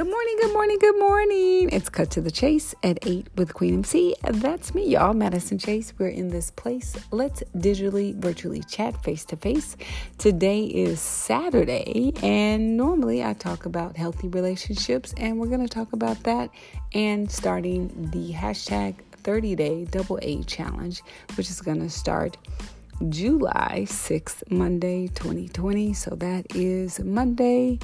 Good morning, good morning, good morning. It's Cut to the Chase at 8 with Queen MC. That's me, y'all, Madison Chase. We're in this place. Let's digitally, virtually chat face to face. Today is Saturday, and normally I talk about healthy relationships, and we're going to talk about that and starting the hashtag 30 day double A challenge, which is going to start July 6th, Monday, 2020. So that is Monday.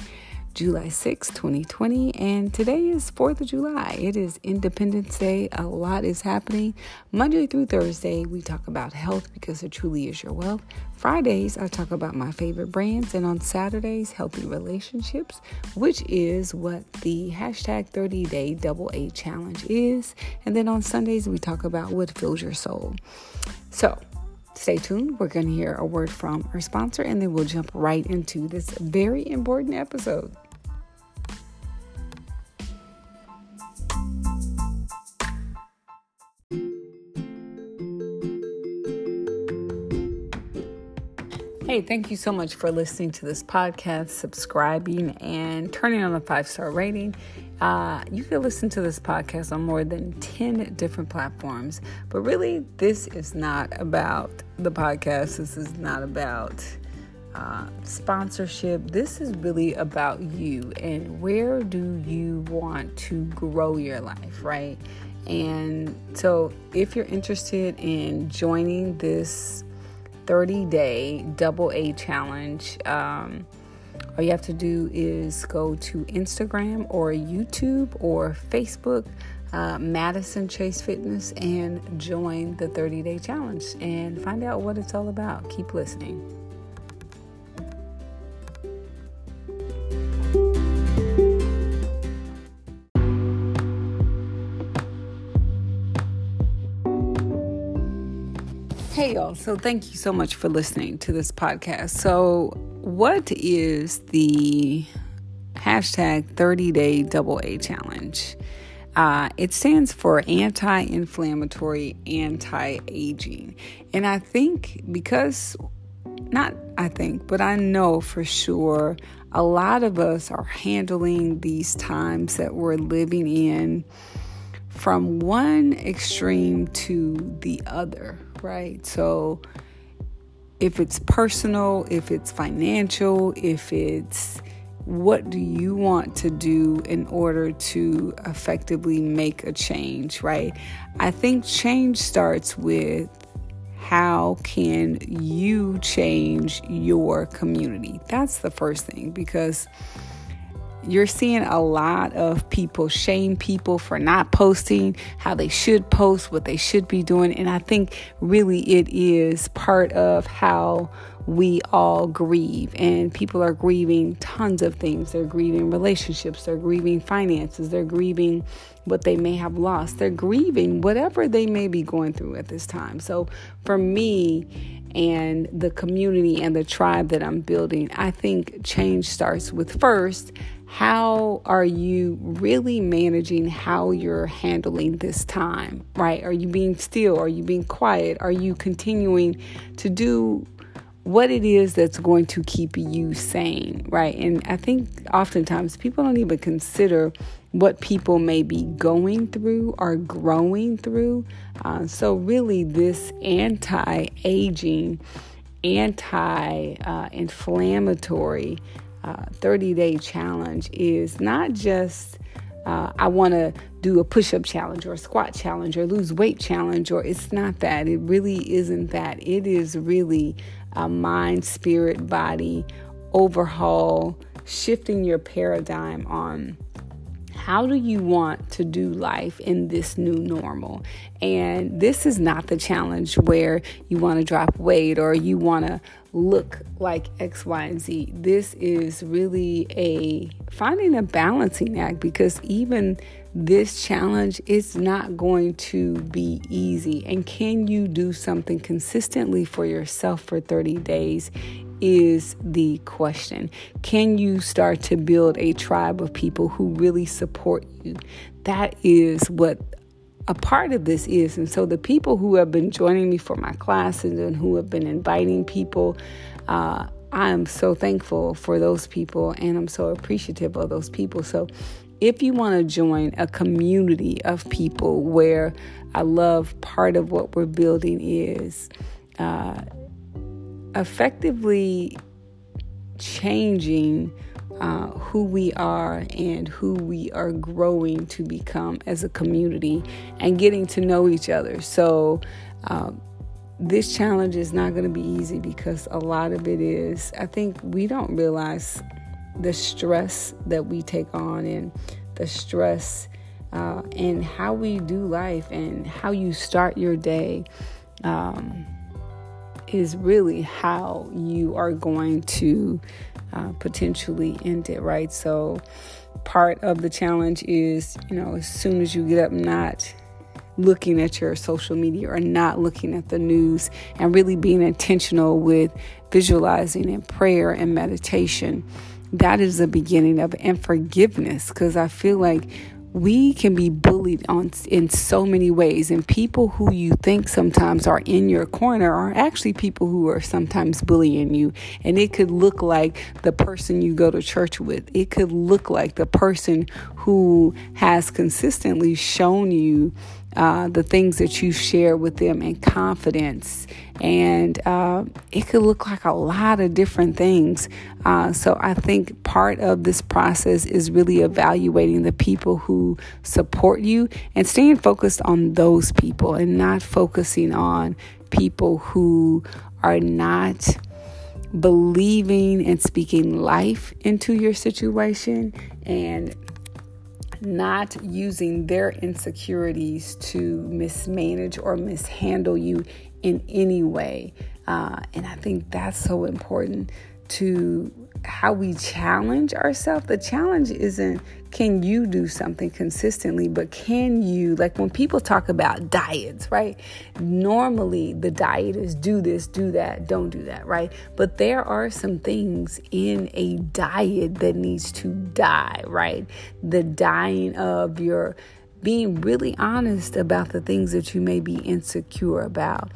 July 6, 2020, and today is 4th of July. It is Independence Day. A lot is happening. Monday through Thursday, we talk about health because it truly is your wealth. Fridays, I talk about my favorite brands, and on Saturdays, healthy relationships, which is what the hashtag 30 day double A challenge is. And then on Sundays, we talk about what fills your soul. So, Stay tuned. We're going to hear a word from our sponsor, and then we'll jump right into this very important episode. Hey, thank you so much for listening to this podcast, subscribing, and turning on a five star rating. Uh, you can listen to this podcast on more than 10 different platforms, but really, this is not about the podcast. This is not about uh, sponsorship. This is really about you and where do you want to grow your life, right? And so, if you're interested in joining this 30 day double A challenge. Um, all you have to do is go to Instagram or YouTube or Facebook, uh, Madison Chase Fitness, and join the 30 day challenge and find out what it's all about. Keep listening. So, thank you so much for listening to this podcast. So, what is the hashtag 30 day double A challenge? Uh, it stands for anti inflammatory, anti aging. And I think because, not I think, but I know for sure a lot of us are handling these times that we're living in from one extreme to the other, right? So if it's personal, if it's financial, if it's what do you want to do in order to effectively make a change, right? I think change starts with how can you change your community? That's the first thing because you're seeing a lot of people shame people for not posting how they should post, what they should be doing. And I think really it is part of how we all grieve. And people are grieving tons of things. They're grieving relationships, they're grieving finances, they're grieving what they may have lost, they're grieving whatever they may be going through at this time. So for me, and the community and the tribe that I'm building, I think change starts with first how are you really managing how you're handling this time, right? Are you being still? Are you being quiet? Are you continuing to do what it is that's going to keep you sane, right? And I think oftentimes people don't even consider what people may be going through or growing through. Uh, so, really, this anti aging, anti uh, inflammatory uh, 30 day challenge is not just uh, I want to do a push up challenge or a squat challenge or lose weight challenge, or it's not that. It really isn't that. It is really a mind, spirit, body overhaul, shifting your paradigm on how do you want to do life in this new normal? And this is not the challenge where you want to drop weight or you want to look like X, Y, and Z. This is really a finding a balancing act because even this challenge is not going to be easy. And can you do something consistently for yourself for 30 days? is the question. Can you start to build a tribe of people who really support you? That is what a part of this is. And so the people who have been joining me for my classes and who have been inviting people, uh, I am so thankful for those people and I'm so appreciative of those people. So if you want to join a community of people where I love part of what we're building is uh, effectively changing uh, who we are and who we are growing to become as a community and getting to know each other. So, um, this challenge is not going to be easy because a lot of it is, I think we don't realize the stress that we take on and the stress uh, and how we do life and how you start your day. Um, is really how you are going to uh, potentially end it, right? So, part of the challenge is, you know, as soon as you get up, not looking at your social media or not looking at the news and really being intentional with visualizing and prayer and meditation. That is the beginning of it. And forgiveness, because I feel like we can be bullied on in so many ways and people who you think sometimes are in your corner are actually people who are sometimes bullying you and it could look like the person you go to church with. It could look like the person who has consistently shown you uh, the things that you share with them in confidence. And uh, it could look like a lot of different things. Uh, so I think part of this process is really evaluating the people who support you and staying focused on those people and not focusing on people who are not believing and speaking life into your situation and not using their insecurities to mismanage or mishandle you in any way. Uh, and I think that's so important to how we challenge ourselves. The challenge isn't can you do something consistently, but can you, like when people talk about diets, right? Normally the diet is do this, do that, don't do that, right? But there are some things in a diet that needs to die, right? The dying of your being really honest about the things that you may be insecure about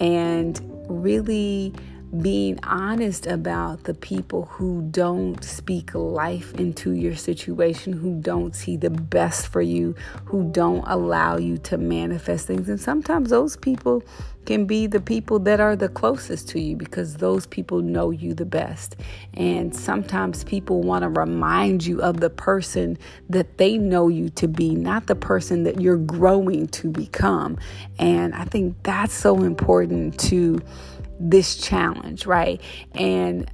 and really being honest about the people who don't speak life into your situation, who don't see the best for you, who don't allow you to manifest things. And sometimes those people can be the people that are the closest to you because those people know you the best. And sometimes people want to remind you of the person that they know you to be, not the person that you're growing to become. And I think that's so important to this challenge, right? And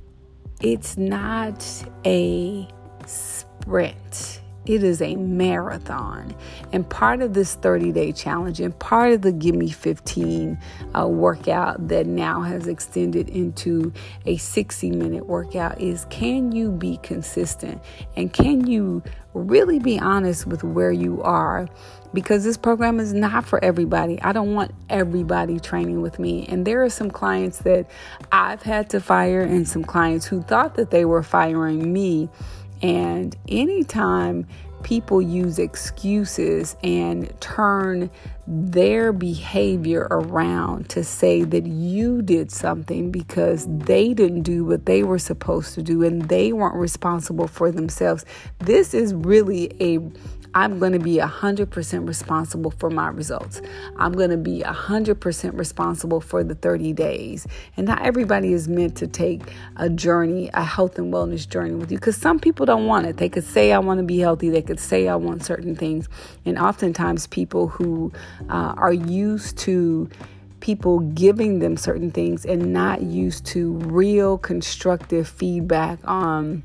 it's not a sprint. It is a marathon. And part of this 30 day challenge and part of the Give Me 15 uh, workout that now has extended into a 60 minute workout is can you be consistent and can you really be honest with where you are because this program is not for everybody. I don't want everybody training with me. And there are some clients that I've had to fire and some clients who thought that they were firing me. And anytime people use excuses and turn their behavior around to say that you did something because they didn't do what they were supposed to do and they weren't responsible for themselves. This is really a I'm going to be 100% responsible for my results. I'm going to be 100% responsible for the 30 days. And not everybody is meant to take a journey, a health and wellness journey with you because some people don't want it. They could say, I want to be healthy. They could say, I want certain things. And oftentimes, people who uh, are used to people giving them certain things and not used to real constructive feedback on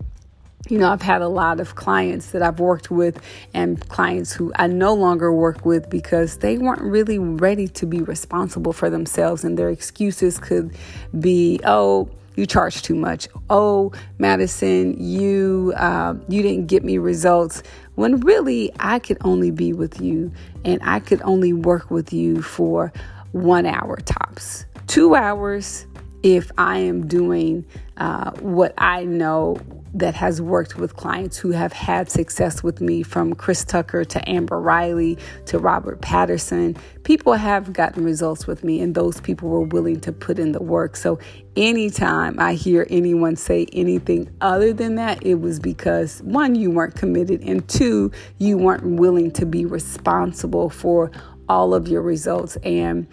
you know, I've had a lot of clients that I've worked with and clients who I no longer work with because they weren't really ready to be responsible for themselves. And their excuses could be, oh, you charge too much. Oh, Madison, you uh, you didn't get me results. When really, I could only be with you, and I could only work with you for one hour tops. Two hours, if I am doing uh, what I know that has worked with clients who have had success with me, from Chris Tucker to Amber Riley to Robert Patterson. People have gotten results with me, and those people were willing to put in the work. So, anytime I hear anyone say anything other than that, it was because one, you weren't committed, and two, you weren't willing to be responsible for all of your results. And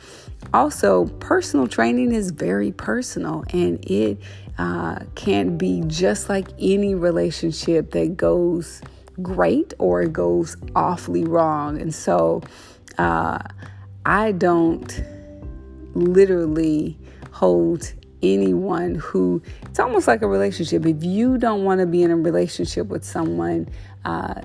also, personal training is very personal and it uh, can be just like any relationship that goes great or it goes awfully wrong. And so uh, I don't literally hold anyone who it's almost like a relationship. If you don't want to be in a relationship with someone, uh,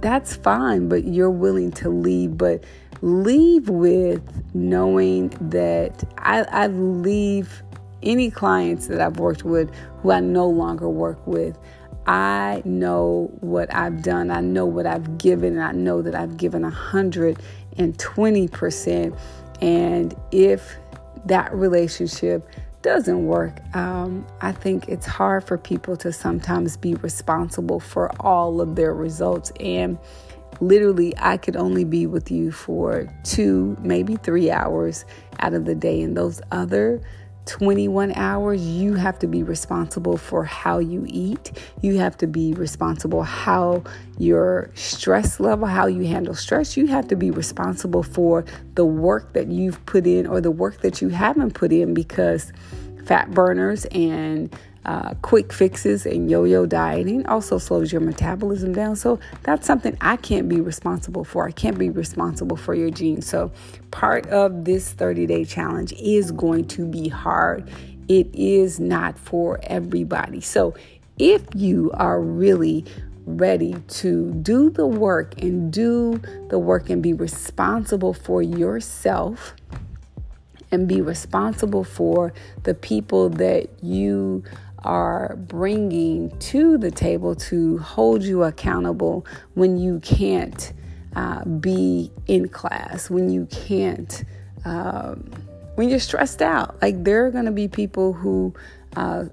that's fine, but you're willing to leave. But leave with knowing that I, I leave any clients that I've worked with who I no longer work with. I know what I've done. I know what I've given, and I know that I've given 120%. And if that relationship doesn't work, um, I think it's hard for people to sometimes be responsible for all of their results. And literally, I could only be with you for two, maybe three hours out of the day. And those other 21 hours, you have to be responsible for how you eat. You have to be responsible how your stress level, how you handle stress. You have to be responsible for the work that you've put in or the work that you haven't put in because fat burners and uh, quick fixes and yo yo dieting also slows your metabolism down. So that's something I can't be responsible for. I can't be responsible for your genes. So part of this 30 day challenge is going to be hard. It is not for everybody. So if you are really ready to do the work and do the work and be responsible for yourself and be responsible for the people that you are bringing to the table to hold you accountable when you can't uh, be in class, when you can't, um, when you're stressed out. Like there are going to be people who uh,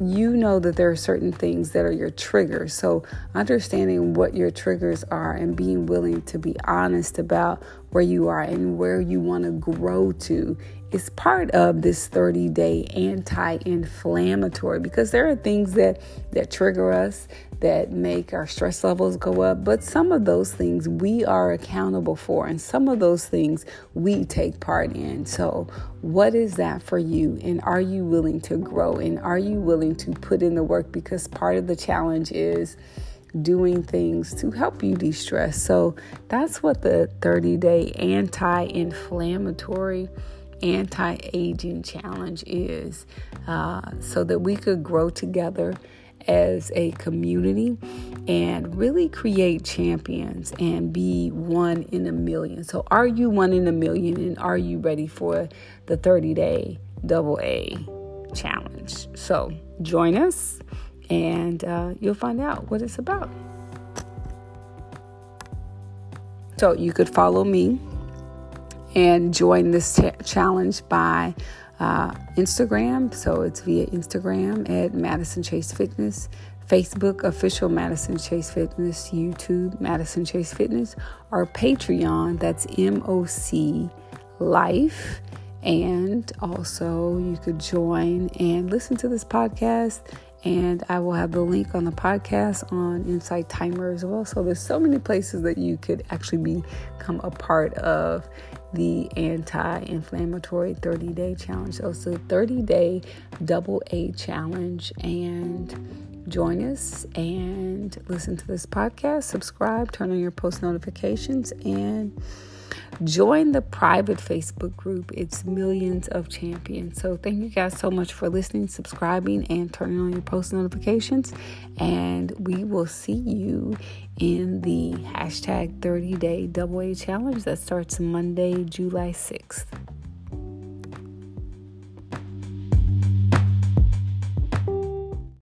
you know that there are certain things that are your triggers. So, understanding what your triggers are and being willing to be honest about where you are and where you want to grow to is part of this 30 day anti inflammatory because there are things that, that trigger us that make our stress levels go up. But some of those things we are accountable for, and some of those things we take part in. So, what is that for you? And are you willing to grow? And are you willing to put in the work? Because part of the challenge is doing things to help you de stress. So, that's what the 30 day anti inflammatory anti aging challenge is uh, so that we could grow together as a community and really create champions and be one in a million. So, are you one in a million and are you ready for the 30 day double A challenge? So, join us and uh, you'll find out what it's about. So, you could follow me and join this t- challenge by uh, Instagram. So it's via Instagram at Madison Chase Fitness, Facebook official Madison Chase Fitness, YouTube Madison Chase Fitness, or Patreon. That's MOC Life. And also, you could join and listen to this podcast and I will have the link on the podcast on Insight Timer as well. So there's so many places that you could actually become a part of the anti-inflammatory 30-day challenge. So it's a 30-day double A challenge and join us and listen to this podcast, subscribe, turn on your post notifications and Join the private Facebook group. It's millions of champions. So thank you guys so much for listening, subscribing, and turning on your post notifications. And we will see you in the hashtag 30 day double A challenge that starts Monday, July 6th.